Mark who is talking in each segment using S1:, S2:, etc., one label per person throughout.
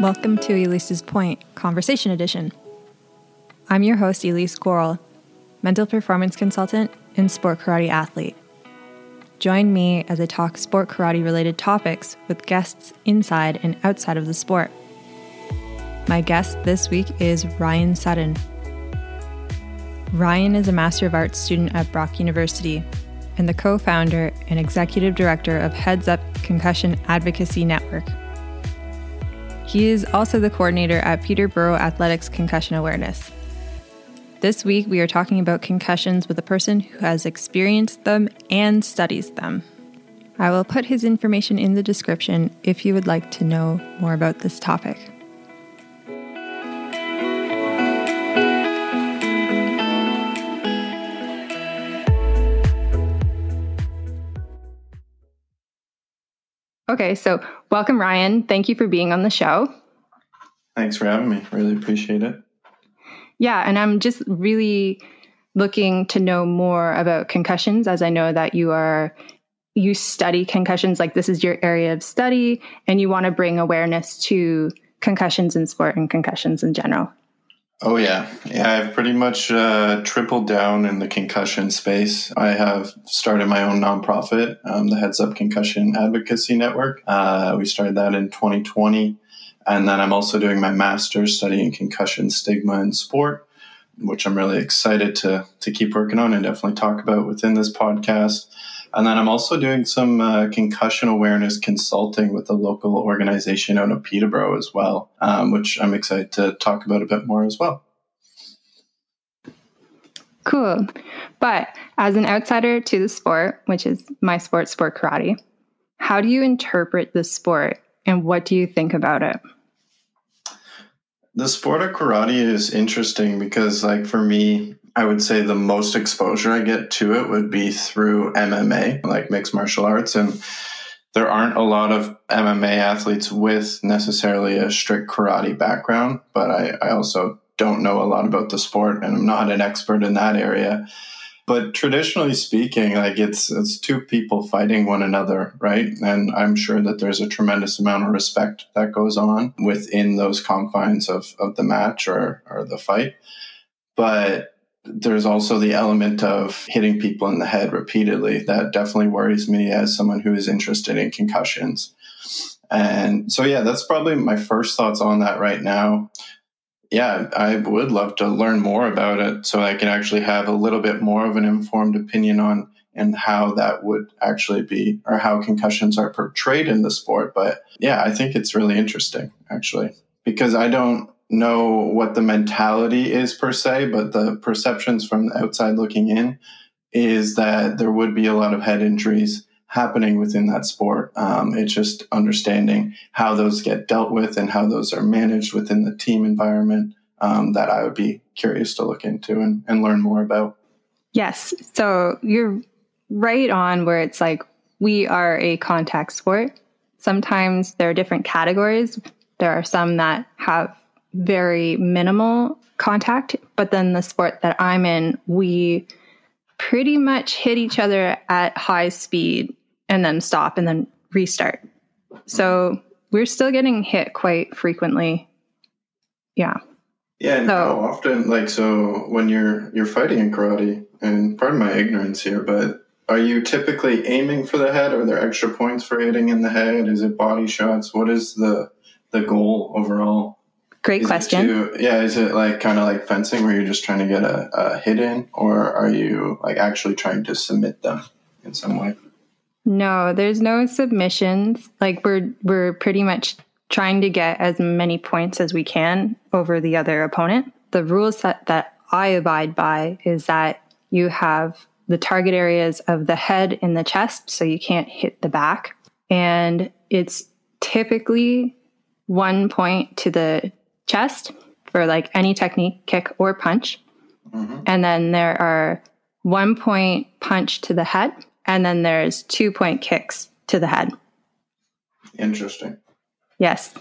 S1: Welcome to Elise's Point Conversation Edition. I'm your host, Elise Goral, mental performance consultant and sport karate athlete. Join me as I talk sport karate related topics with guests inside and outside of the sport. My guest this week is Ryan Sutton. Ryan is a Master of Arts student at Brock University and the co founder and executive director of Heads Up Concussion Advocacy Network. He is also the coordinator at Peterborough Athletics Concussion Awareness. This week, we are talking about concussions with a person who has experienced them and studies them. I will put his information in the description if you would like to know more about this topic. Okay, so welcome, Ryan. Thank you for being on the show.
S2: Thanks for having me. Really appreciate it.
S1: Yeah, and I'm just really looking to know more about concussions as I know that you are you study concussions like this is your area of study and you want to bring awareness to concussions in sport and concussions in general.
S2: Oh yeah, yeah. I've pretty much uh, tripled down in the concussion space. I have started my own nonprofit, um, the Heads Up Concussion Advocacy Network. Uh, we started that in 2020, and then I'm also doing my master's studying concussion stigma in sport, which I'm really excited to to keep working on and definitely talk about within this podcast. And then I'm also doing some uh, concussion awareness consulting with a local organization out of Peterborough as well, um, which I'm excited to talk about a bit more as well.
S1: Cool. But as an outsider to the sport, which is my sport, sport karate, how do you interpret the sport and what do you think about it?
S2: The sport of karate is interesting because, like, for me, I would say the most exposure I get to it would be through MMA, like mixed martial arts. And there aren't a lot of MMA athletes with necessarily a strict karate background, but I, I also don't know a lot about the sport and I'm not an expert in that area. But traditionally speaking, like it's it's two people fighting one another, right? And I'm sure that there's a tremendous amount of respect that goes on within those confines of, of the match or, or the fight. But there's also the element of hitting people in the head repeatedly. That definitely worries me as someone who is interested in concussions. And so, yeah, that's probably my first thoughts on that right now. Yeah, I would love to learn more about it so I can actually have a little bit more of an informed opinion on and how that would actually be or how concussions are portrayed in the sport. But yeah, I think it's really interesting actually because I don't know what the mentality is per se, but the perceptions from the outside looking in is that there would be a lot of head injuries happening within that sport. Um, it's just understanding how those get dealt with and how those are managed within the team environment um, that I would be curious to look into and, and learn more about.
S1: Yes. So you're right on where it's like we are a contact sport. Sometimes there are different categories. There are some that have very minimal contact. But then the sport that I'm in, we pretty much hit each other at high speed and then stop and then restart. So we're still getting hit quite frequently. Yeah.
S2: Yeah, and so, how often like so when you're you're fighting in karate, and pardon my ignorance here, but are you typically aiming for the head? Are there extra points for hitting in the head? Is it body shots? What is the the goal overall?
S1: Great
S2: is
S1: question.
S2: Too, yeah, is it like kind of like fencing where you're just trying to get a, a hit in, or are you like actually trying to submit them in some way?
S1: No, there's no submissions. Like we're we're pretty much trying to get as many points as we can over the other opponent. The rules that, that I abide by is that you have the target areas of the head and the chest, so you can't hit the back. And it's typically one point to the chest for like any technique, kick or punch. Mm-hmm. And then there are one point punch to the head, and then there's two point kicks to the head.
S2: Interesting.
S1: Yes.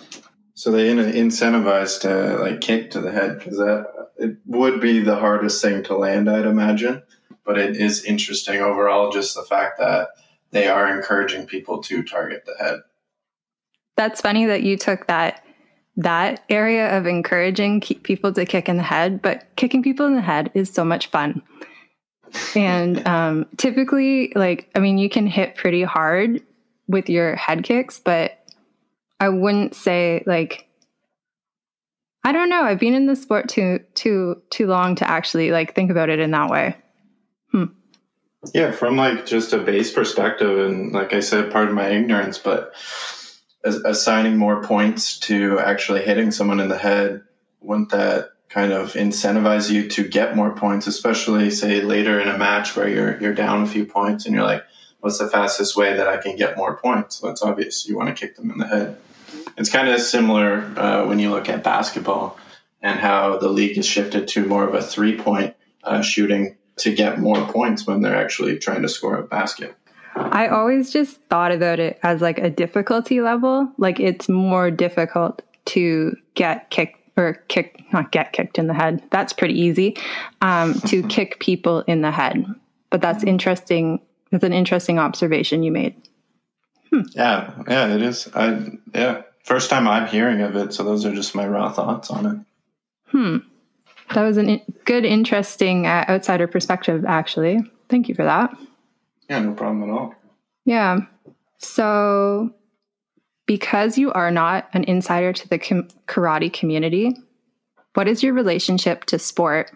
S2: So they incentivize to like kick to the head because that it would be the hardest thing to land, I'd imagine. But it is interesting overall, just the fact that they are encouraging people to target the head.
S1: That's funny that you took that that area of encouraging people to kick in the head, but kicking people in the head is so much fun. And um, typically, like, I mean, you can hit pretty hard with your head kicks, but I wouldn't say like I don't know. I've been in the sport too too too long to actually like think about it in that way. Hmm.
S2: Yeah, from like just a base perspective, and like I said, part of my ignorance, but assigning more points to actually hitting someone in the head, wouldn't that kind of incentivize you to get more points, especially say later in a match where you're you're down a few points and you're like, what's the fastest way that I can get more points? Well, it's obvious you want to kick them in the head. It's kind of similar uh, when you look at basketball and how the league has shifted to more of a three point uh, shooting to get more points when they're actually trying to score a basket.
S1: I always just thought about it as like a difficulty level. Like it's more difficult to get kicked or kick, not get kicked in the head. That's pretty easy. Um, to kick people in the head. But that's interesting. That's an interesting observation you made.
S2: Hmm. Yeah, yeah, it is. I yeah, first time I'm hearing of it, so those are just my raw thoughts on it.
S1: Hmm, that was a good, interesting uh, outsider perspective. Actually, thank you for that.
S2: Yeah, no problem at all.
S1: Yeah. So, because you are not an insider to the com- karate community, what is your relationship to sport?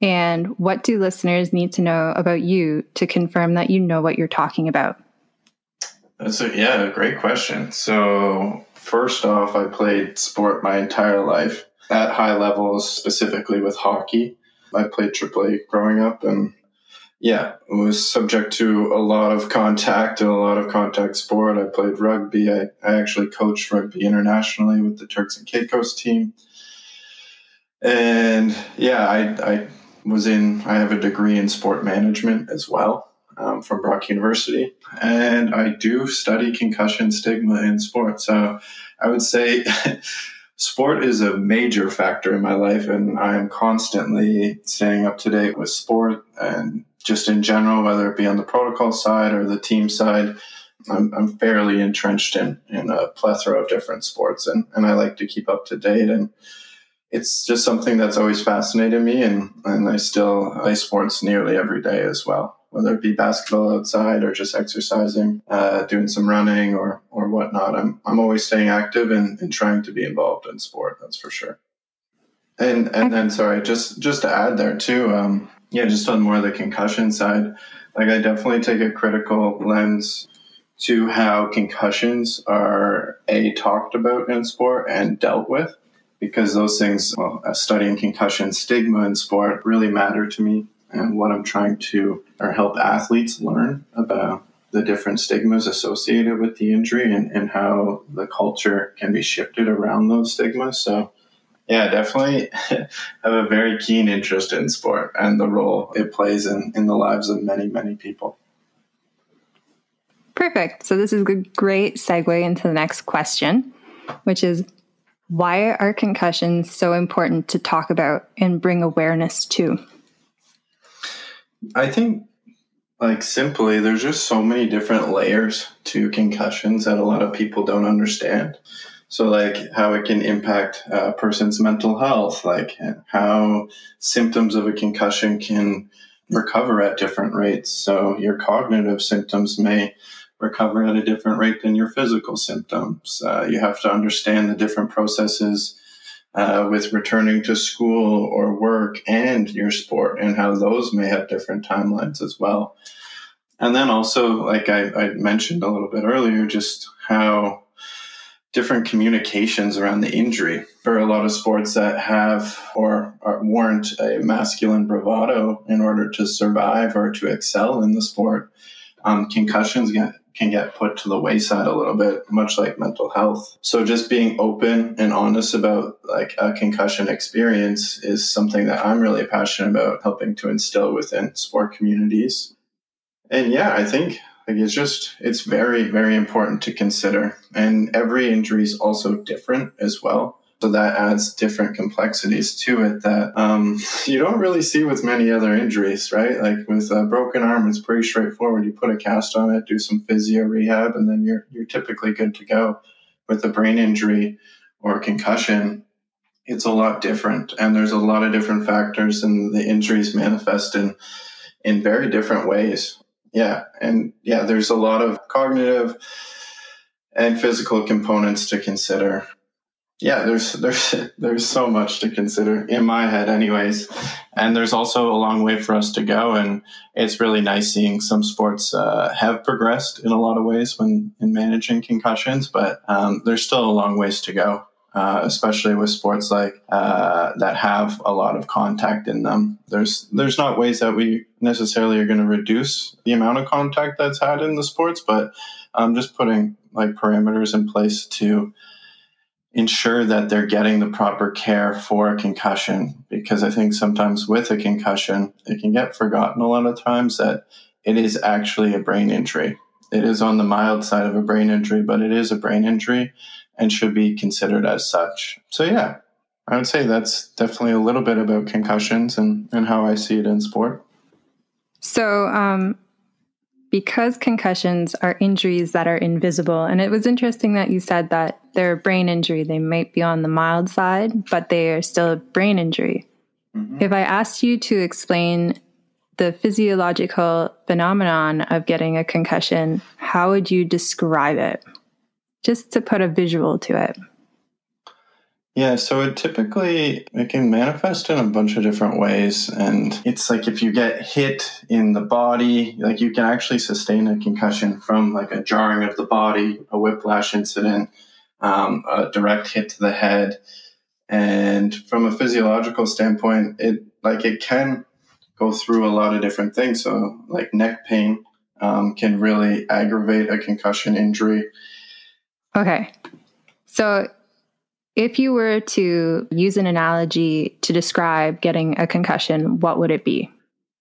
S1: And what do listeners need to know about you to confirm that you know what you're talking about?
S2: That's a yeah, a great question. So first off, I played sport my entire life at high levels, specifically with hockey. I played AAA growing up, and yeah, was subject to a lot of contact and a lot of contact sport. I played rugby. I, I actually coached rugby internationally with the Turks and Caicos team. And yeah, I, I was in, I have a degree in sport management as well um, from Brock University, and I do study concussion stigma in sport. So I would say sport is a major factor in my life, and I'm constantly staying up to date with sport and just in general, whether it be on the protocol side or the team side. I'm, I'm fairly entrenched in, in a plethora of different sports, and, and I like to keep up to date. And it's just something that's always fascinated me, and, and I still play sports nearly every day as well whether it be basketball outside or just exercising, uh, doing some running or or whatnot. I'm I'm always staying active and, and trying to be involved in sport. That's for sure. And and then sorry, just just to add there too, um, yeah, just on more of the concussion side, like I definitely take a critical lens to how concussions are a talked about in sport and dealt with because those things well studying concussion stigma in sport really matter to me and what I'm trying to or help athletes learn about the different stigmas associated with the injury and, and how the culture can be shifted around those stigmas. So, yeah, definitely have a very keen interest in sport and the role it plays in, in the lives of many, many people.
S1: Perfect. So, this is a great segue into the next question, which is why are concussions so important to talk about and bring awareness to?
S2: I think, like, simply, there's just so many different layers to concussions that a lot of people don't understand. So, like, how it can impact a person's mental health, like, how symptoms of a concussion can recover at different rates. So, your cognitive symptoms may recover at a different rate than your physical symptoms. Uh, you have to understand the different processes uh, with returning to school or work and your sport and how those may have different timelines as well. And then also, like I, I mentioned a little bit earlier, just how different communications around the injury. For a lot of sports that have or warrant a masculine bravado in order to survive or to excel in the sport, um, concussions get can get put to the wayside a little bit, much like mental health. So just being open and honest about like a concussion experience is something that I'm really passionate about helping to instill within sport communities. And yeah, I think like it's just it's very very important to consider and every injury is also different as well so that adds different complexities to it that um, you don't really see with many other injuries, right? Like with a broken arm, it's pretty straightforward. You put a cast on it, do some physio rehab, and then you're you're typically good to go. With a brain injury or concussion, it's a lot different. And there's a lot of different factors, and the injuries manifest in, in very different ways. Yeah. And yeah, there's a lot of cognitive and physical components to consider yeah there's there's there's so much to consider in my head anyways and there's also a long way for us to go and it's really nice seeing some sports uh, have progressed in a lot of ways when in managing concussions but um, there's still a long ways to go uh, especially with sports like uh, that have a lot of contact in them there's there's not ways that we necessarily are going to reduce the amount of contact that's had in the sports but I'm um, just putting like parameters in place to ensure that they're getting the proper care for a concussion because I think sometimes with a concussion, it can get forgotten a lot of times that it is actually a brain injury. It is on the mild side of a brain injury, but it is a brain injury and should be considered as such. So, yeah, I would say that's definitely a little bit about concussions and, and how I see it in sport.
S1: So, um, because concussions are injuries that are invisible. And it was interesting that you said that they're a brain injury. They might be on the mild side, but they are still a brain injury. Mm-hmm. If I asked you to explain the physiological phenomenon of getting a concussion, how would you describe it? Just to put a visual to it.
S2: Yeah, so it typically it can manifest in a bunch of different ways and it's like if you get hit in the body, like you can actually sustain a concussion from like a jarring of the body, a whiplash incident, um, a direct hit to the head. And from a physiological standpoint, it like it can go through a lot of different things. So like neck pain um, can really aggravate a concussion injury.
S1: Okay. So if you were to use an analogy to describe getting a concussion, what would it be?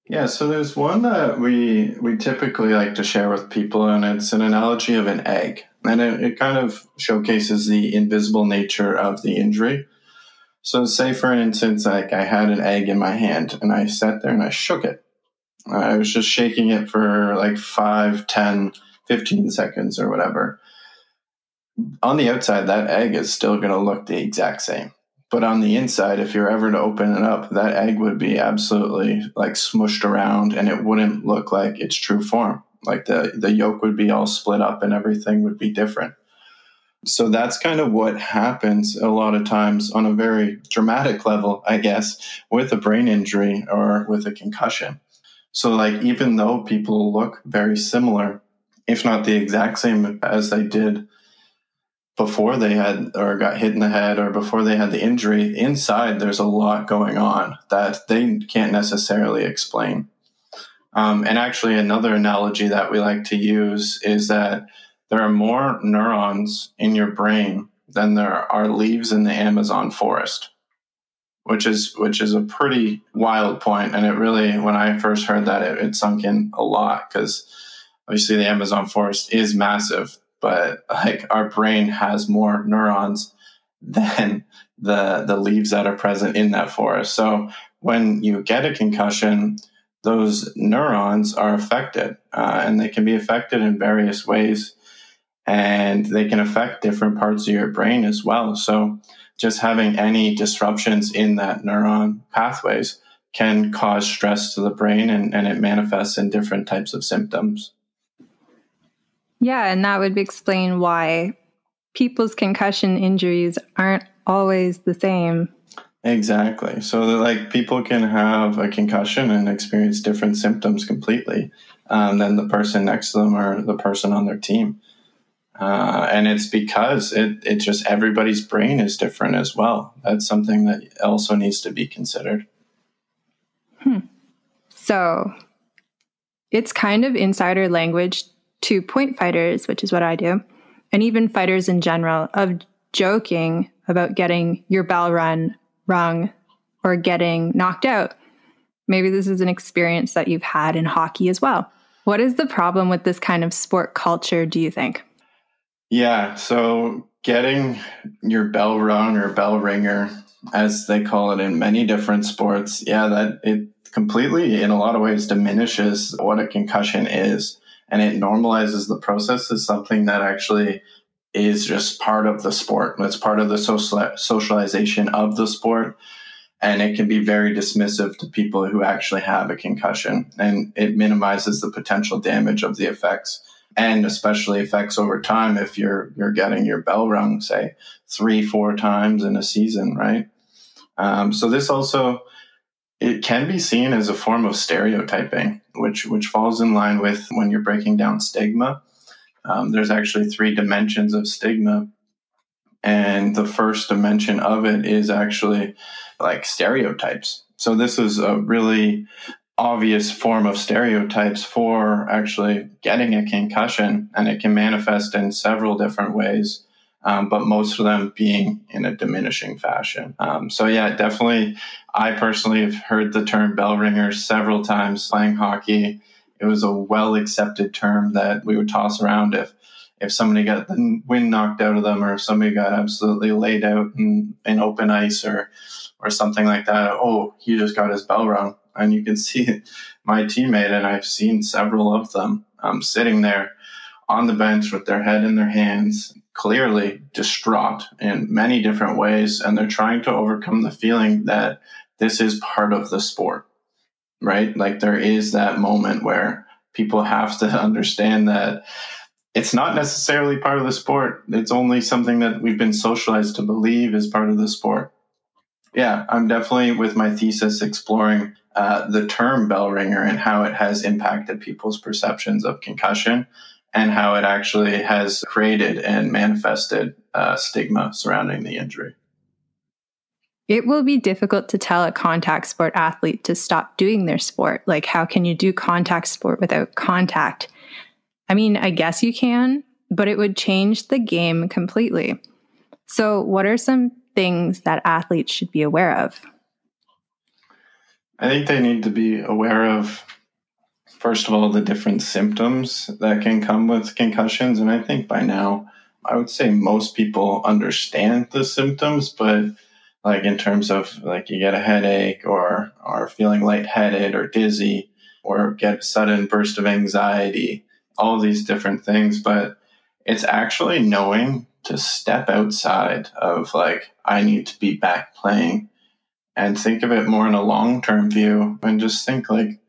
S2: Yeah, so there's one that we we typically like to share with people, and it's an analogy of an egg, and it, it kind of showcases the invisible nature of the injury. So, say for instance, like I had an egg in my hand, and I sat there and I shook it. I was just shaking it for like 5, 10, 15 seconds or whatever on the outside, that egg is still going to look the exact same. But on the inside, if you're ever to open it up, that egg would be absolutely like smushed around and it wouldn't look like its true form. Like the, the yolk would be all split up and everything would be different. So that's kind of what happens a lot of times on a very dramatic level, I guess, with a brain injury or with a concussion. So, like, even though people look very similar, if not the exact same as they did before they had or got hit in the head or before they had the injury inside there's a lot going on that they can't necessarily explain. Um, and actually another analogy that we like to use is that there are more neurons in your brain than there are leaves in the amazon forest which is which is a pretty wild point. And it really when i first heard that it, it sunk in a lot because obviously the amazon forest is massive but like our brain has more neurons than the the leaves that are present in that forest. So when you get a concussion, those neurons are affected, uh, and they can be affected in various ways, and they can affect different parts of your brain as well. So just having any disruptions in that neuron pathways can cause stress to the brain, and, and it manifests in different types of symptoms.
S1: Yeah, and that would explain why people's concussion injuries aren't always the same.
S2: Exactly. So, like, people can have a concussion and experience different symptoms completely um, than the person next to them or the person on their team. Uh, and it's because it, it just everybody's brain is different as well. That's something that also needs to be considered.
S1: Hmm. So, it's kind of insider language to point fighters, which is what I do, and even fighters in general, of joking about getting your bell run rung or getting knocked out. Maybe this is an experience that you've had in hockey as well. What is the problem with this kind of sport culture, do you think?
S2: Yeah, so getting your bell rung or bell ringer, as they call it in many different sports, yeah, that it completely, in a lot of ways, diminishes what a concussion is and it normalizes the process is something that actually is just part of the sport. It's part of the social, socialization of the sport. And it can be very dismissive to people who actually have a concussion. And it minimizes the potential damage of the effects and especially effects over time if you're you're getting your bell rung, say, three, four times in a season, right? Um, so this also it can be seen as a form of stereotyping, which which falls in line with when you're breaking down stigma. Um, there's actually three dimensions of stigma, and the first dimension of it is actually like stereotypes. So this is a really obvious form of stereotypes for actually getting a concussion, and it can manifest in several different ways um, but most of them being in a diminishing fashion. Um, so yeah, definitely. I personally have heard the term bell ringers several times playing hockey. It was a well accepted term that we would toss around if if somebody got the wind knocked out of them or if somebody got absolutely laid out in, in open ice or or something like that. Oh, he just got his bell rung. And you can see my teammate, and I've seen several of them um, sitting there on the bench with their head in their hands, clearly distraught in many different ways. And they're trying to overcome the feeling that this is part of the sport, right? Like there is that moment where people have to understand that it's not necessarily part of the sport. It's only something that we've been socialized to believe is part of the sport. Yeah, I'm definitely with my thesis exploring uh, the term bell ringer and how it has impacted people's perceptions of concussion and how it actually has created and manifested uh, stigma surrounding the injury.
S1: It will be difficult to tell a contact sport athlete to stop doing their sport. Like, how can you do contact sport without contact? I mean, I guess you can, but it would change the game completely. So, what are some things that athletes should be aware of?
S2: I think they need to be aware of first of all, the different symptoms that can come with concussions. And I think by now, I would say most people understand the symptoms, but like in terms of like you get a headache or are feeling lightheaded or dizzy or get a sudden burst of anxiety, all these different things. But it's actually knowing to step outside of like, I need to be back playing and think of it more in a long term view and just think like,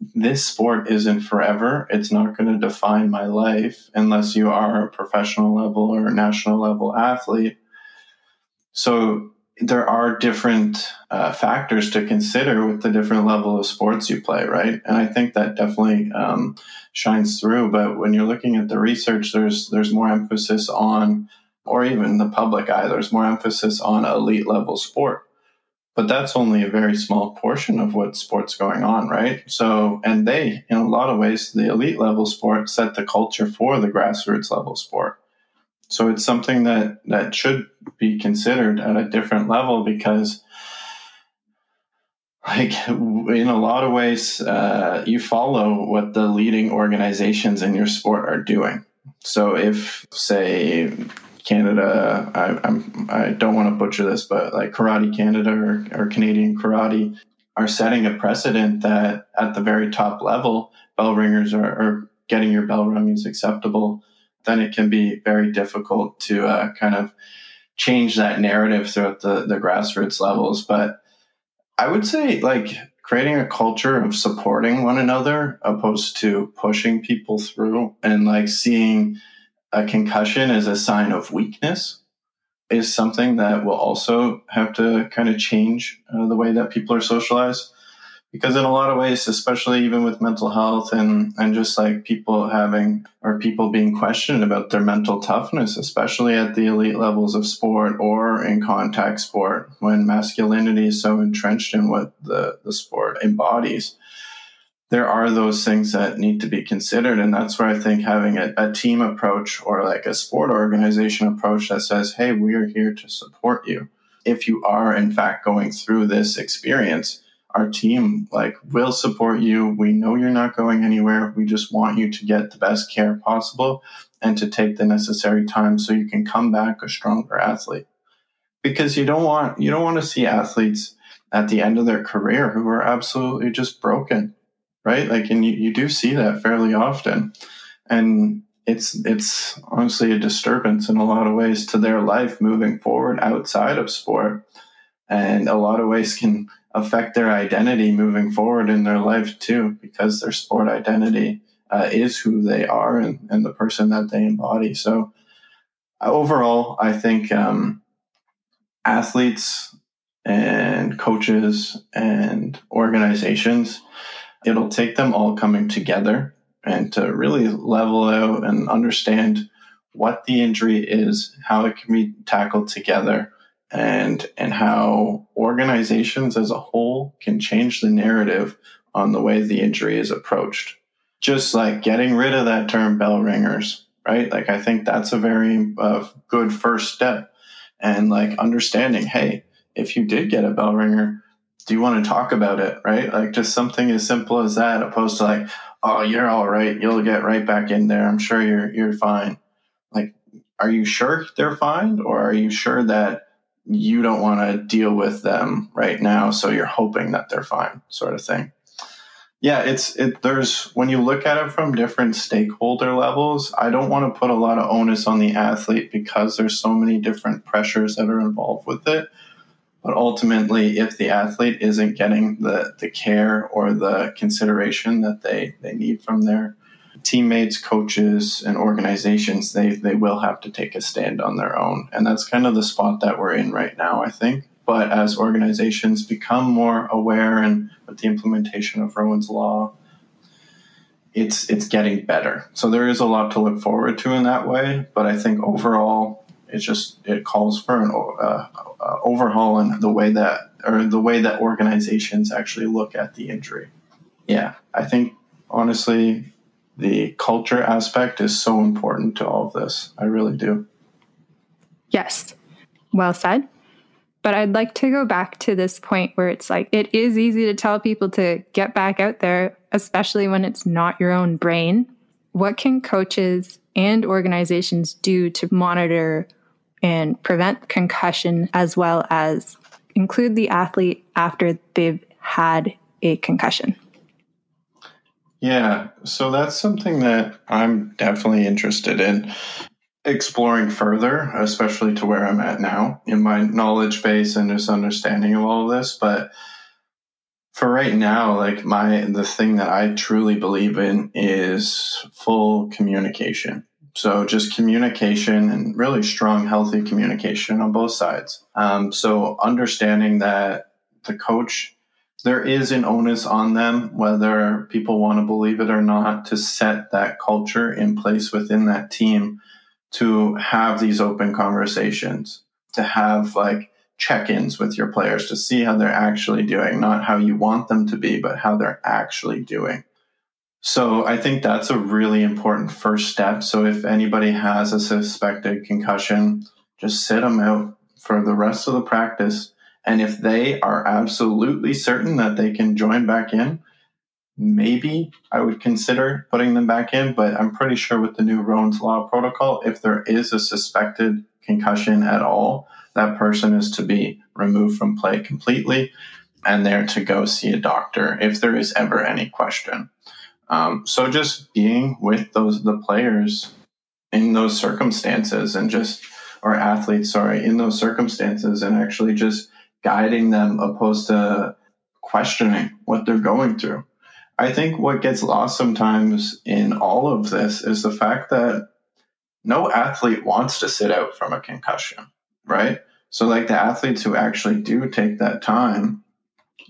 S2: this sport isn't forever. It's not going to define my life unless you are a professional level or national level athlete. So there are different uh, factors to consider with the different level of sports you play, right? And I think that definitely um, shines through. But when you're looking at the research, there's there's more emphasis on, or even the public eye, there's more emphasis on elite level sport but that's only a very small portion of what sports going on, right? So, and they, in a lot of ways, the elite level sport set the culture for the grassroots level sport. So it's something that that should be considered at a different level because, like, in a lot of ways, uh, you follow what the leading organizations in your sport are doing. So if, say, Canada. I, I'm I don't want to butcher this, but like Karate Canada or, or Canadian Karate are setting a precedent that at the very top level, bell ringers are, are getting your bell rung is acceptable. Then it can be very difficult to uh, kind of change that narrative throughout the, the grassroots levels. But I would say like creating a culture of supporting one another opposed to pushing people through and like seeing a concussion as a sign of weakness is something that will also have to kind of change uh, the way that people are socialized. Because in a lot of ways, especially even with mental health and, and just like people having or people being questioned about their mental toughness, especially at the elite levels of sport or in contact sport, when masculinity is so entrenched in what the, the sport embodies there are those things that need to be considered. And that's where I think having a, a, team approach or like a sport organization approach that says, hey, we are here to support you. If you are, in fact, going through this experience, our team like will support you. We know you're not going anywhere. We just want you to get the best care possible and to take the necessary time so you can come back a stronger athlete. Because you don't want you don't want to see athletes at the end of their career who are absolutely just broken right? Like, and you, you do see that fairly often. And it's it's honestly a disturbance in a lot of ways to their life moving forward outside of sport and a lot of ways can affect their identity moving forward in their life too because their sport identity uh, is who they are and, and the person that they embody so overall i think um, athletes and coaches and organizations it'll take them all coming together and to really level out and understand what the injury is, how it can be tackled together, and and how organizations as a whole can change the narrative on the way the injury is approached. Just like getting rid of that term bell ringers, right? Like I think that's a very uh, good first step, and like understanding, hey, if you did get a bell ringer, do you want to talk about it, right? Like just something as simple as that, opposed to like, oh, you're all right. You'll get right back in there. I'm sure you're you're fine. Like, are you sure they're fine, or are you sure that you don't want to deal with them right now, so you're hoping that they're fine, sort of thing. Yeah, it's it. There's when you look at it from different stakeholder levels. I don't want to put a lot of onus on the athlete because there's so many different pressures that are involved with it. But ultimately, if the athlete isn't getting the, the care or the consideration that they, they need from their teammates, coaches, and organizations, they, they will have to take a stand on their own. And that's kind of the spot that we're in right now, I think. But as organizations become more aware and with the implementation of Rowan's Law, it's it's getting better. So there is a lot to look forward to in that way. But I think overall, it's just it calls for an uh, uh, overhaul in the way that or the way that organizations actually look at the injury. Yeah, I think honestly, the culture aspect is so important to all of this. I really do.
S1: Yes, well said. But I'd like to go back to this point where it's like it is easy to tell people to get back out there, especially when it's not your own brain. What can coaches and organizations do to monitor and prevent concussion as well as include the athlete after they've had a concussion?
S2: Yeah, so that's something that I'm definitely interested in exploring further, especially to where I'm at now in my knowledge base and just understanding of all of this. But for right now, like my the thing that I truly believe in is full communication. So just communication and really strong, healthy communication on both sides. Um, so understanding that the coach, there is an onus on them, whether people want to believe it or not, to set that culture in place within that team to have these open conversations, to have like check-ins with your players to see how they're actually doing, not how you want them to be, but how they're actually doing. So I think that's a really important first step. So if anybody has a suspected concussion, just sit them out for the rest of the practice. And if they are absolutely certain that they can join back in, maybe I would consider putting them back in. But I'm pretty sure with the new Rowan's Law protocol, if there is a suspected concussion at all, that person is to be removed from play completely and there to go see a doctor if there is ever any question. Um, so just being with those the players in those circumstances and just or athletes, sorry, in those circumstances and actually just guiding them opposed to questioning what they're going through. I think what gets lost sometimes in all of this is the fact that no athlete wants to sit out from a concussion, right? So, like the athletes who actually do take that time,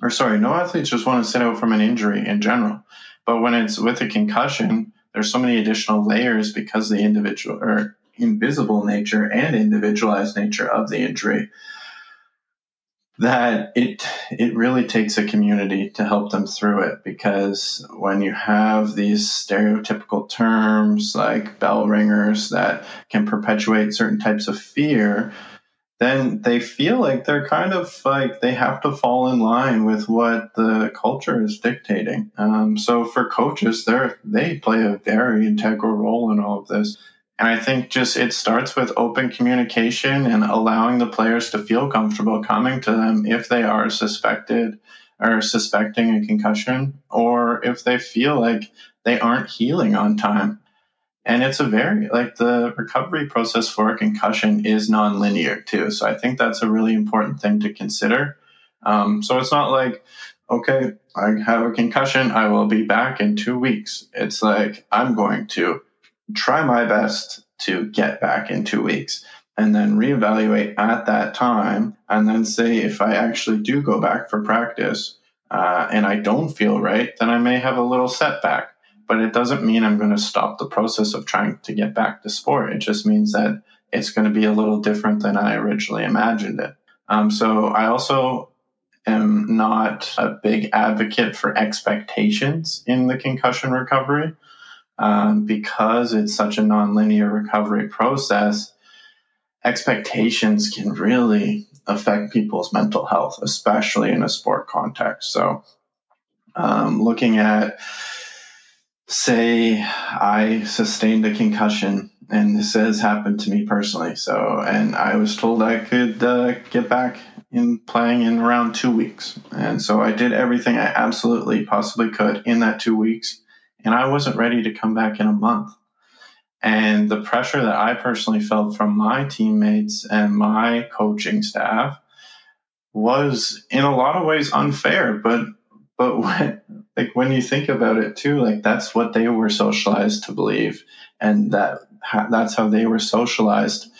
S2: or sorry, no athletes just want to sit out from an injury in general. But when it's with a concussion, there's so many additional layers because the individual or invisible nature and individualized nature of the injury that it it really takes a community to help them through it. Because when you have these stereotypical terms like bell ringers that can perpetuate certain types of fear then they feel like they're kind of like they have to fall in line with what the culture is dictating. Um, so for coaches, they they play a very integral role in all of this. And I think just it starts with open communication and allowing the players to feel comfortable coming to them if they are suspected or suspecting a concussion or if they feel like they aren't healing on time And it's a very, like the recovery process for a concussion is nonlinear too. So I think that's a really important thing to consider. Um, so it's not like, okay, I have a concussion, I will be back in two weeks. It's like, I'm going to try my best to get back in two weeks and then reevaluate at that time and then say if I actually do go back for practice uh, and I don't feel right, then I may have a little setback but it doesn't mean I'm going to stop the process of trying to get back to sport. It just means that it's going to be a little different than I originally imagined it. Um, so I also am not a big advocate for expectations in the concussion recovery um, because it's such a nonlinear recovery process. Expectations can really affect people's mental health, especially in a sport context. So, um, looking at say I sustained a concussion, and this has happened to me personally. So, and I was told I could uh, get back in playing in around two weeks, and so I did everything I absolutely possibly could in that two weeks, and I wasn't ready to come back in a month. And the pressure that I personally felt from my teammates and my coaching staff was in a lot of ways unfair, but but when like when you think about it too like that's what they were socialized to believe. And that that's how they were socialized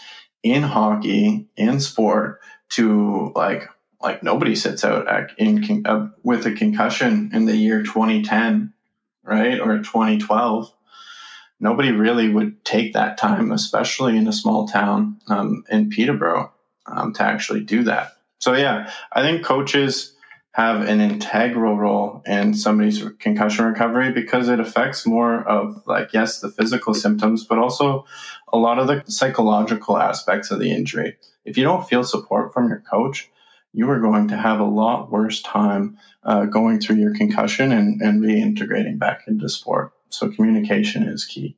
S2: in hockey in sport to like like nobody sits out in uh, with a concussion in the year 2010 right? Or 2012 nobody really would take that time especially in a small town um, in peterborough um, to actually do that. So yeah i think coaches have an integral role in somebody's concussion recovery because it affects more of like yes the physical symptoms but also a lot of the psychological aspects of the injury. If you don't feel support from your coach you are going to have a lot worse time uh, going through your concussion and, and reintegrating back into sport. So communication is key.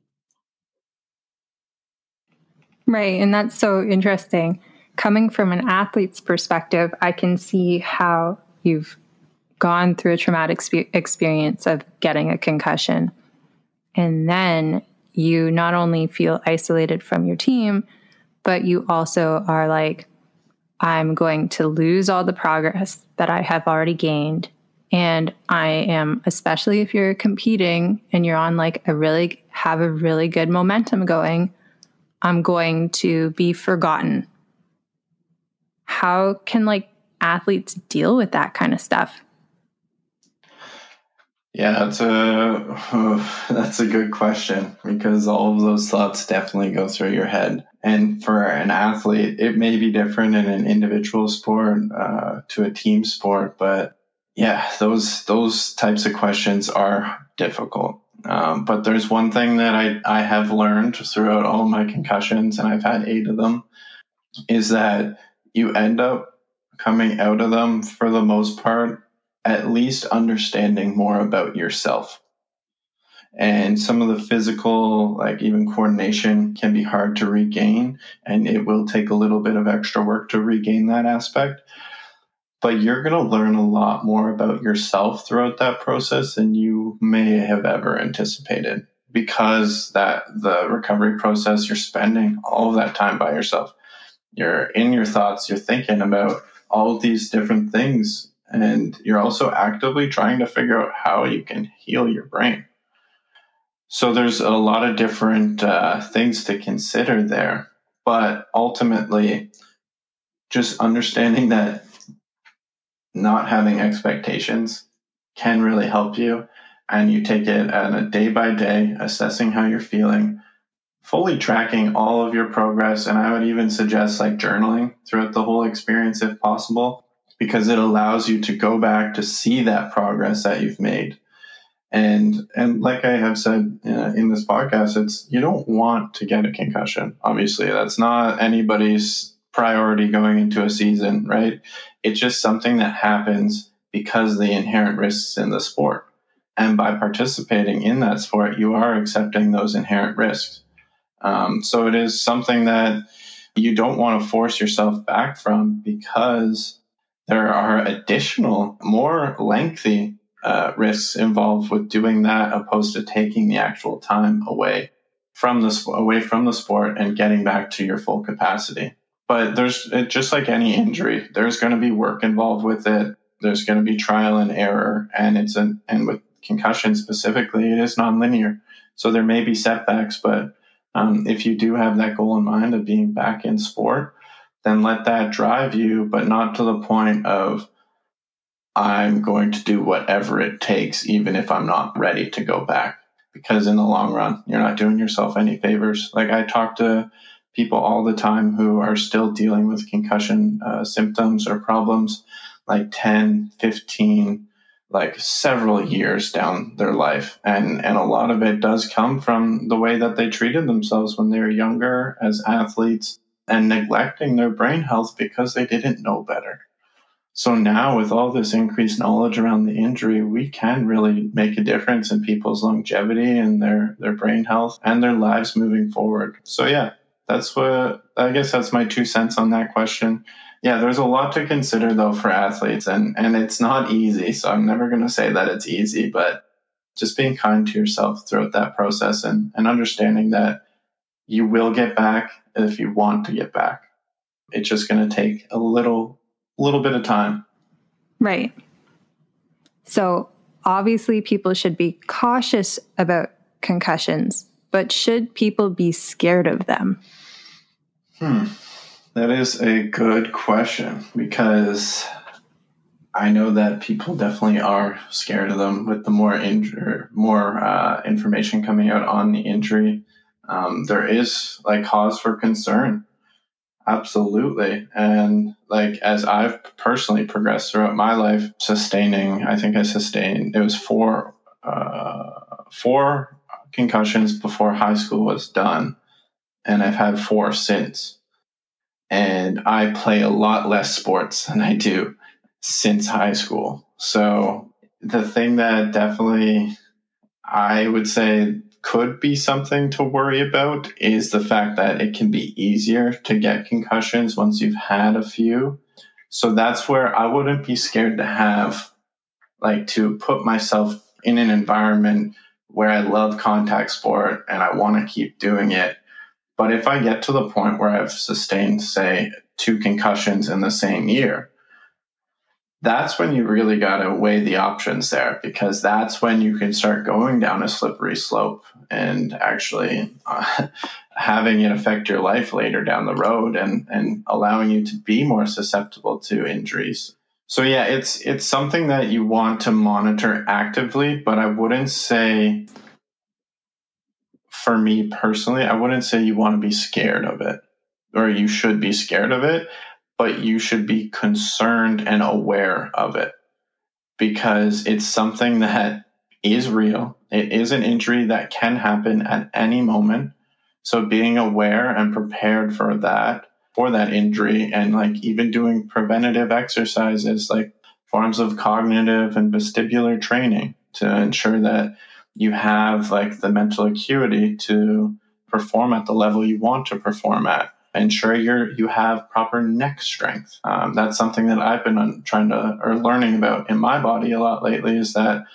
S1: Right and that's so interesting. Coming from an athlete's perspective i can see how you've gone through a traumatic experience of getting a concussion. And then you not only feel isolated from your team, but you also are like, I'm going to lose all the progress that I have already gained. And I am, especially if you're competing and you're on like a really, have a really good momentum going, I'm going to be forgotten. How can like athletes deal with that kind of stuff?
S2: Yeah, that's a that's a good question because all of those thoughts definitely go through your head. And for an athlete, it may be different in an individual sport uh, to a team sport, but yeah, those those types of questions are difficult. Um, but there's one thing that I, I have learned throughout all my concussions, and I've had eight of them, is that you end up coming out of them for the most part, at least understanding more about yourself. And some of the physical, like even coordination, can be hard to regain, and it will take a little bit of extra work to regain that aspect. But you're going to learn a lot more about yourself throughout that process than you may have ever anticipated because that the recovery process you're spending all of that time by yourself you're in your thoughts you're thinking about all these different things. And you're also actively trying to figure out how you can heal your brain. So there's a lot of different uh, things to consider there. But ultimately, just understanding that not having expectations can really help you. And you take it on a day by day, assessing how you're feeling, fully tracking all of your progress. And I would even suggest like journaling throughout the whole experience if possible, because it allows you to go back to see that progress that you've made. And and like I have said uh, in this podcast, it's you don't want to get a concussion. Obviously, that's not anybody's priority going into a season, right? It's just something that happens because the inherent risks in the sport. And by participating in that sport, you are accepting those inherent risks. Um, so it is something that you don't want to force yourself back from because there are additional, more lengthy uh, risks involved with doing that opposed to taking the actual time away from the away from the sport and getting back to your full capacity. But there's it, just like any injury, there's going to be work involved with it. There's going to be trial and error, and it's an and with concussion specifically, it is nonlinear. So there may be setbacks, but um, if you do have that goal in mind of being back in sport, then let that drive you, but not to the point of I'm going to do whatever it takes, even if I'm not ready to go back. Because in the long run, you're not doing yourself any favors. Like I talk to people all the time who are still dealing with concussion uh, symptoms or problems like 10, 15, like several years down their life. And, and a lot of it does come from the way that they treated themselves when they were younger as athletes and neglecting their brain health because they didn't know better. So now, with all this increased knowledge around the injury, we can really make a difference in people's longevity and their, their brain health and their lives moving forward. So, yeah, that's what I guess that's my two cents on that question. Yeah, there's a lot to consider though for athletes, and, and it's not easy. So, I'm never going to say that it's easy, but just being kind to yourself throughout that process and, and understanding that you will get back if you want to get back. It's just going to take a little little bit of time.
S1: Right. So obviously people should be cautious about concussions, but should people be scared of them?
S2: Hmm. That is a good question because I know that people definitely are scared of them with the more injury, more uh, information coming out on the injury. Um, there is like cause for concern Absolutely. And like as I've personally progressed throughout my life, sustaining, I think I sustained, it was four, uh, four concussions before high school was done. And I've had four since. And I play a lot less sports than I do since high school. So the thing that definitely I would say could be something to worry about is the fact that it can be easier to get concussions once you've had a few. So that's where I wouldn't be scared to have, like, to put myself in an environment where I love contact sport and I want to keep doing it. But if I get to the point where I've sustained, say, two concussions in the same year, that's when you really got to weigh the options there because that's when you can start going down a slippery slope and actually uh, having it affect your life later down the road and, and allowing you to be more susceptible to injuries. So yeah, it's it's something that you want to monitor actively, but I wouldn't say for me personally, I wouldn't say you want to be scared of it or you should be scared of it but you should be concerned and aware of it because it's something that is real. It is an injury that can happen at any moment. So being aware and prepared for that, for that injury, and like even doing preventative exercises like forms of cognitive and vestibular training to ensure that you have like the mental acuity to perform at the level you want to perform at ensure you're you have proper neck strength. Um, that's something that I've been trying to or learning about in my body a lot lately. Is that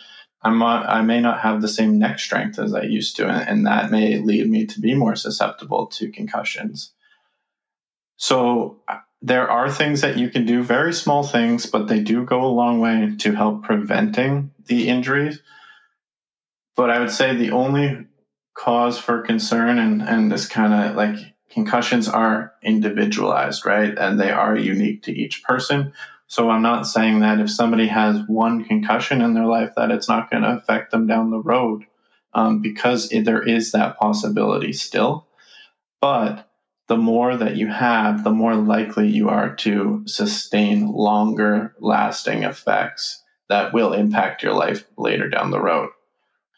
S2: I'm not, I may not have the same neck strength as I used to, and, and that may lead me to be more susceptible to concussions. So uh, there are things that you can do, very small things, but they do go a long way to help preventing the injuries. But I would say the only cause for concern and, and this kind of like concussions are individualized, right? And they are unique to each person. So I'm not saying that if somebody has one concussion in their life that it's not going to affect them down the road um, because it, there is that possibility still. But the more that you have, the more likely you are to sustain longer lasting effects that will impact your life later down the road.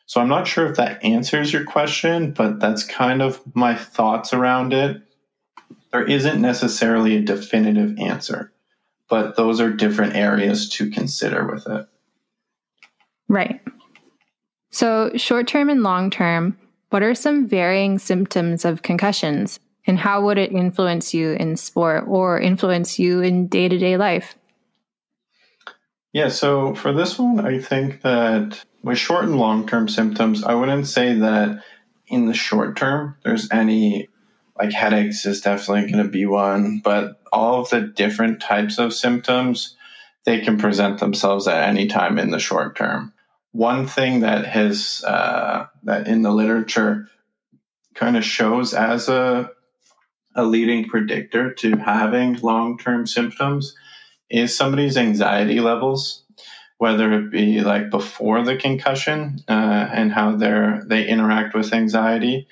S2: So I'm not sure if that answers your question, but that's kind of my thoughts around it. There isn't necessarily a definitive answer, but those are different areas to consider with it.
S1: Right. So, short term and long term, what are some varying symptoms of concussions? And how would it influence you in sport or influence you in day to day life?
S2: Yeah, so for this one, I think that with short and long term symptoms, I wouldn't say that in the short term there's any like headaches is definitely going to be one, but all of the different types of symptoms, they can present themselves at any time in the short term. One thing that has uh, that in the literature kind of shows as a a leading predictor to having long term symptoms is somebody's anxiety levels, whether it be like before the concussion uh, and how they they interact with anxiety,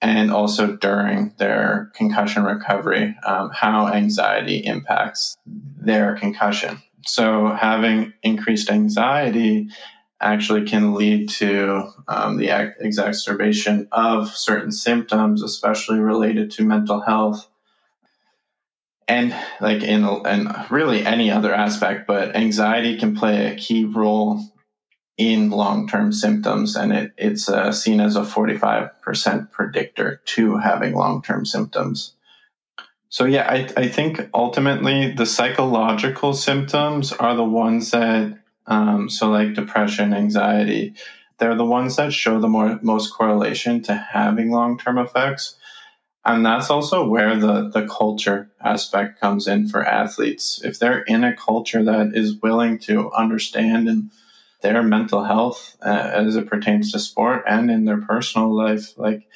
S2: and also during their concussion recovery, um, how anxiety impacts their concussion. So, having increased anxiety actually can lead to um, the exacerbation of certain symptoms, especially related to mental health. And like in and really any other aspect, but anxiety can play a key role in long-term symptoms, and it, it's uh, seen as a 45% predictor to having long-term symptoms. So yeah, I, I think ultimately the psychological symptoms are the ones that, um, so like depression, anxiety, they're the ones that show the more, most correlation to having long-term effects. And that's also where the, the culture aspect comes in for athletes. If they're in a culture that is willing to understand and their mental health uh, as it pertains to sport and in their personal life like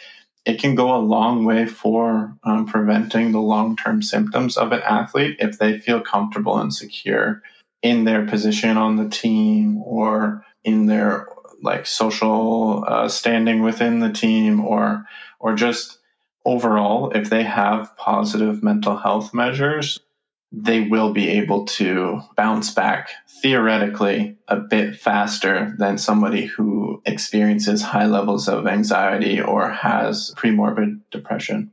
S2: it can go a long way for um, preventing the long-term symptoms of an athlete if they feel comfortable and secure in their position on the team or in their like social uh, standing within the team or or just overall if they have positive mental health measures they will be able to bounce back theoretically a bit faster than somebody who experiences high levels of anxiety or has premorbid depression.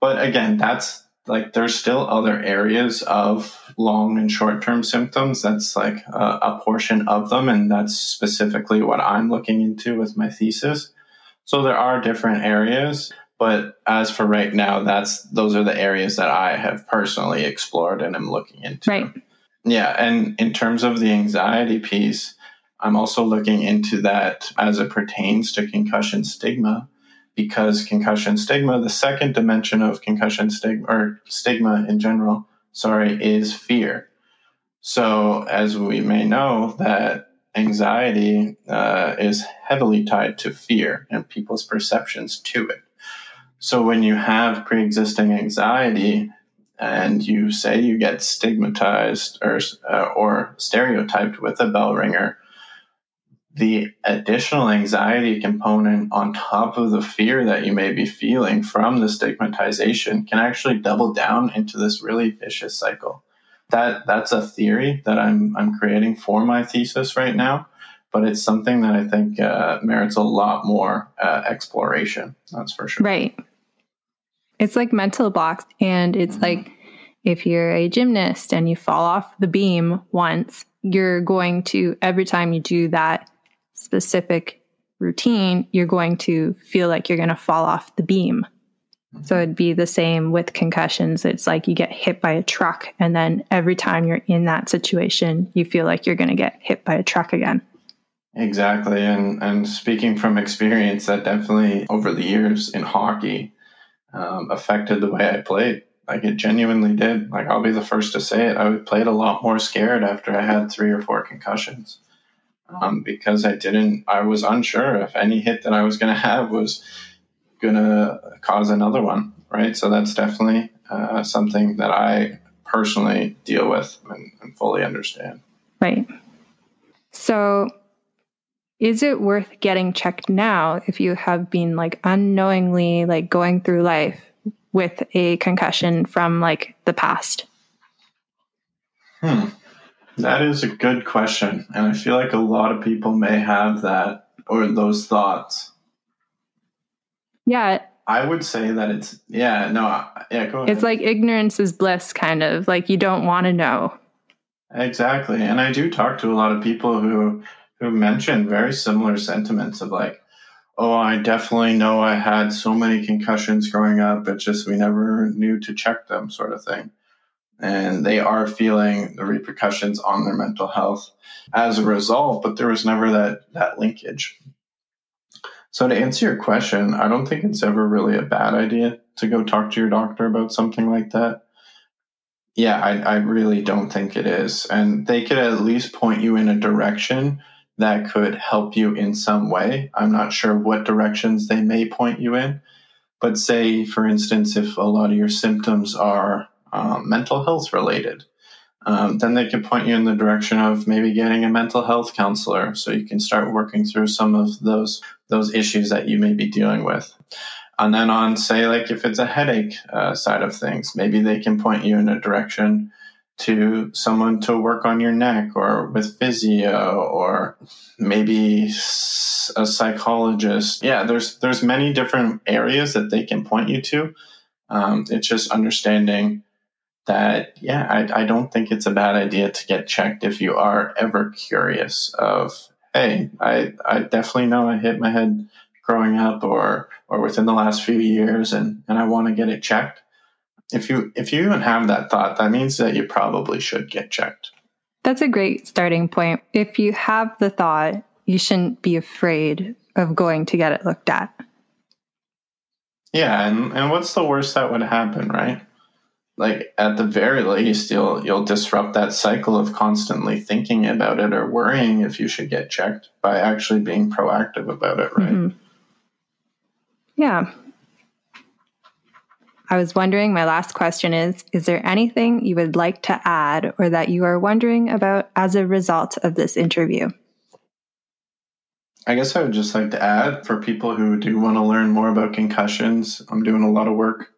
S2: But again, that's like there's still other areas of long and short term symptoms. That's like a, a, portion of them. And that's specifically what I'm looking into with my thesis. So there are different areas. But as for right now, that's those are the areas that I have personally explored and am looking into.
S1: Right.
S2: Yeah, and in terms of the anxiety piece, I'm also looking into that as it pertains to concussion stigma because concussion stigma, the second dimension of concussion stigma or stigma in general, sorry, is fear. So as we may know that anxiety uh, is heavily tied to fear and people's perceptions to it. So when you have pre-existing anxiety and you say you get stigmatized or uh, or stereotyped with a bell ringer, the additional anxiety component on top of the fear that you may be feeling from the stigmatization can actually double down into this really vicious cycle. That that's a theory that I'm I'm creating for my thesis right now, but it's something that I think uh, merits a lot more uh, exploration. That's for sure.
S1: Right. It's like mental blocks. And it's mm-hmm. like if you're a gymnast and you fall off the beam once, you're going to, every time you do that specific routine, you're going to feel like you're going to fall off the beam. Mm-hmm. So it'd be the same with concussions. It's like you get hit by a truck, and then every time you're in that situation, you feel like you're going to get hit by a truck again.
S2: Exactly. And and speaking from experience, that definitely over the years in hockey, um, affected the way I played. Like it genuinely did. Like I'll be the first to say it. I played a lot more scared after I had three or four concussions um, because I didn't. I was unsure if any hit that I was going to have was going to cause another one. Right. So that's definitely uh, something that I personally deal with and, and fully understand.
S1: Right. So is it worth getting checked now if you have been like unknowingly like going through life with a concussion from like the past?
S2: Hmm. That is a good question. And I feel like a lot of people may have that or those thoughts.
S1: Yeah.
S2: I would say that it's, yeah, no, yeah, go ahead.
S1: It's like ignorance is bliss, kind of. Like you don't want to know.
S2: Exactly. And I do talk to a lot of people who who mentioned very similar sentiments of like, oh, I definitely know I had so many concussions growing up, but just we never knew to check them, sort of thing. And they are feeling the repercussions on their mental health as a result, but there was never that that linkage. So, to answer your question, I don't think it's ever really a bad idea to go talk to your doctor about something like that. Yeah, I, I really don't think it is. And they could at least point you in a direction that could help you in some way. I'm not sure what directions they may point you in. But say, for instance, if a lot of your symptoms are um, mental health related, um, then they could point you in the direction of maybe getting a mental health counselor so you can start working through some of those those issues that you may be dealing with and then on say like if it's a headache uh, side of things maybe they can point you in a direction to someone to work on your neck or with physio or maybe a psychologist. Yeah there's there's many different areas that they can point you to. Um, it's just understanding that yeah I, I don't think it's a bad idea to get checked if you are ever curious of hey i i definitely know i hit my head growing up or or within the last few years and and i want to get it checked if you if you even have that thought that means that you probably should get checked.
S1: That's a great starting point. If you have the thought you shouldn't be afraid of going to get it looked at.
S2: Yeah and and what's the worst that would happen right? Like at the very least you'll you'll disrupt that cycle of constantly thinking about it or worrying if you should get checked by actually being proactive about it right? Mm-hmm.
S1: yeah i was wondering my last question is is there anything you would like to add or that you are wondering about as a result of this interview
S2: I guess I would just like to add for people who do want to learn more about concussions, I'm doing a lot of work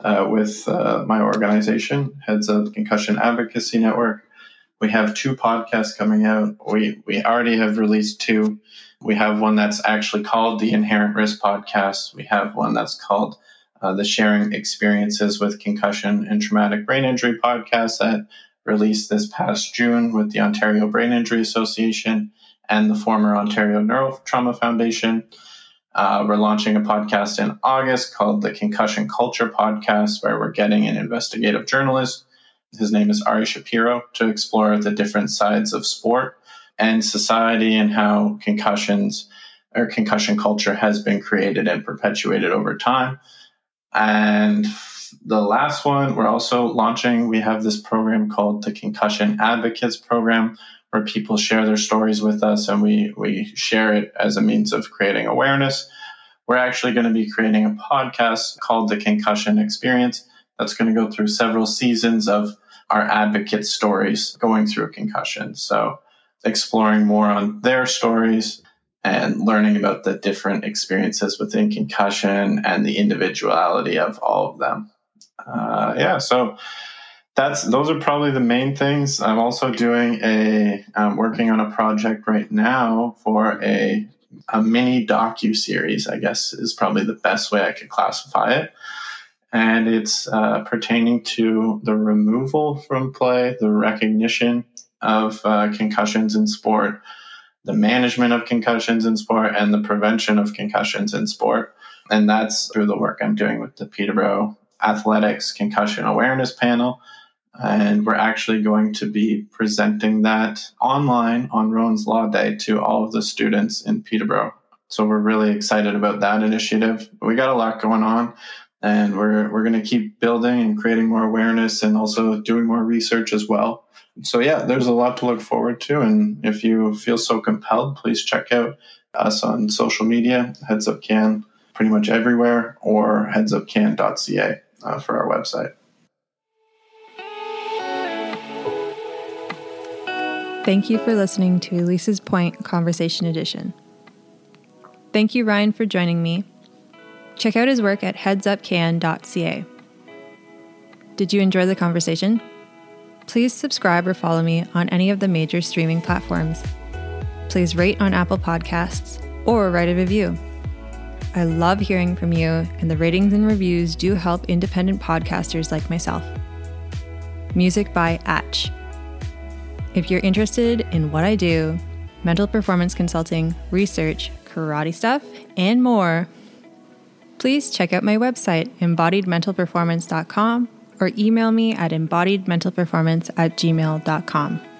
S2: uh, with uh, my organization, Heads Up Concussion Advocacy Network. We have two podcasts coming out. We we already have released two. We have one that's actually called the Inherent Risk Podcast. We have one that's called uh, the Sharing Experiences with Concussion and Traumatic Brain Injury podcast that released this past June with the Ontario Brain Injury Association and the former Ontario Neurotrauma Foundation. Uh, we're launching a podcast in August called the Concussion Culture Podcast, where we're getting an investigative journalist. His name is Ari Shapiro to explore the different sides of sport and society and how concussions or concussion culture has been created and perpetuated over time. And the last one, we're also launching, we have this program called the Concussion Advocates Program, where people share their stories with us and we, we share it as a means of creating awareness. We're actually going to be creating a podcast called The Concussion Experience that's going to go through several seasons of our advocate stories going through concussion. So, exploring more on their stories and learning about the different experiences within concussion and the individuality of all of them. Uh, yeah, so that's those are probably the main things. I'm also doing a I'm working on a project right now for a a mini docu series. I guess is probably the best way I could classify it, and it's uh, pertaining to the removal from play, the recognition of uh, concussions in sport, the management of concussions in sport, and the prevention of concussions in sport. And that's through the work I'm doing with the Peterborough Athletics Concussion Awareness Panel and we're actually going to be presenting that online on Rowan's Law Day to all of the students in Peterborough. So we're really excited about that initiative. We got a lot going on, and we're we're going to keep building and creating more awareness, and also doing more research as well. So yeah, there's a lot to look forward to, and if you feel so compelled, please check out us on social media, Heads Up Can, pretty much everywhere, or headsupcan.ca uh, for our website.
S1: Thank you for listening to Elise's Point Conversation Edition. Thank you, Ryan, for joining me. Check out his work at headsupcan.ca. Did you enjoy the conversation? Please subscribe or follow me on any of the major streaming platforms. Please rate on Apple Podcasts or write a review. I love hearing from you, and the ratings and reviews do help independent podcasters like myself. Music by Atch. If you're interested in what I do, mental performance consulting, research, karate stuff, and more, please check out my website, embodiedmentalperformance.com, or email me at embodiedmentalperformance at gmail.com.